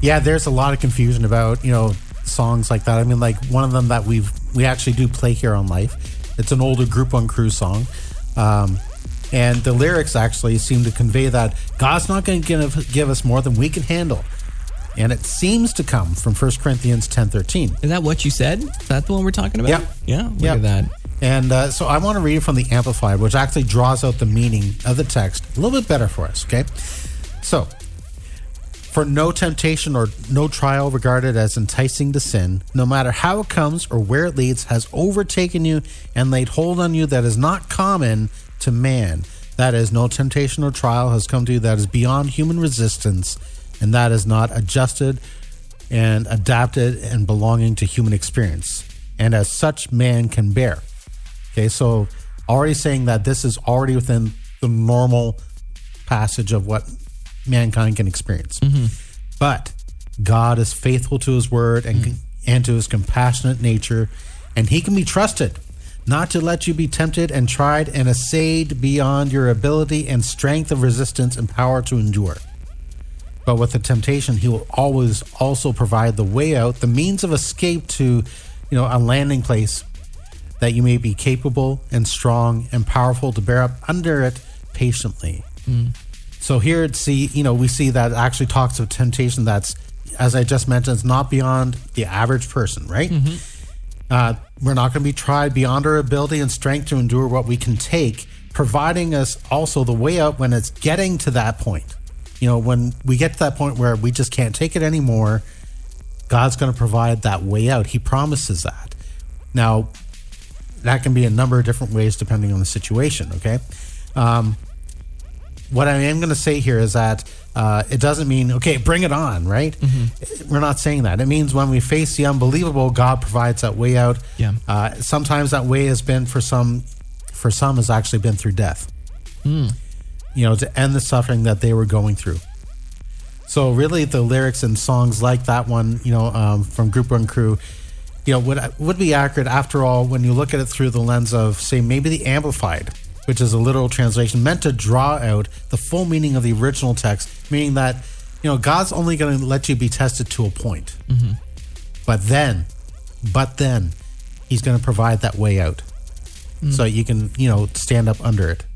Yeah, there's a lot of confusion about you know songs like that. I mean, like one of them that we've we actually do play here on Life. It's an older Group One Crew song, um, and the lyrics actually seem to convey that God's not going to give us more than we can handle, and it seems to come from 1 Corinthians ten thirteen. Is that what you said? Is that the one we're talking about? Yep. Yeah. Look Yep. at that. And uh, so I want to read it from the Amplified, which actually draws out the meaning of the text a little bit better for us, okay? So, for no temptation or no trial regarded as enticing to sin, no matter how it comes or where it leads, has overtaken you and laid hold on you that is not common to man. That is, no temptation or trial has come to you that is beyond human resistance, and that is not adjusted and adapted and belonging to human experience. And as such, man can bear. Okay, so already saying that this is already within the normal passage of what mankind can experience. Mm-hmm. But God is faithful to his word and, mm-hmm. and to his compassionate nature, and he can be trusted not to let you be tempted and tried and assayed beyond your ability and strength of resistance and power to endure. But with the temptation, he will always also provide the way out, the means of escape to, you know, a landing place that you may be capable and strong and powerful to bear up under it patiently. Mm. So here see, you know, we see that actually talks of temptation that's, as I just mentioned, it's not beyond the average person, right? Uh, we're not going to be tried beyond our ability and strength to endure what we can take, providing us also the way out when it's getting to that point. You know, when we get to that point where we just can't take it anymore, God's going to provide that way out. He promises that. Now, that can be a number of different ways depending on the situation, okay? Um, what I am going to say here is that uh, it doesn't mean, okay, bring it on, right? We're not saying that. It means when we face the unbelievable, God provides that way out. Yeah. Uh, sometimes that way has been for some, for some has actually been through death. You know, to end the suffering that they were going through. So really, the lyrics and songs like that one, you know, um, from Group One Crew, you know, would would be accurate after all when you look at it through the lens of, say, maybe the Amplified, which is a literal translation meant to draw out the full meaning of the original text, meaning that, you know, God's only going to let you be tested to a point, mm-hmm. but then, but then, He's going to provide that way out, mm. so you can, you know, stand up under it.